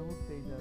ou seja,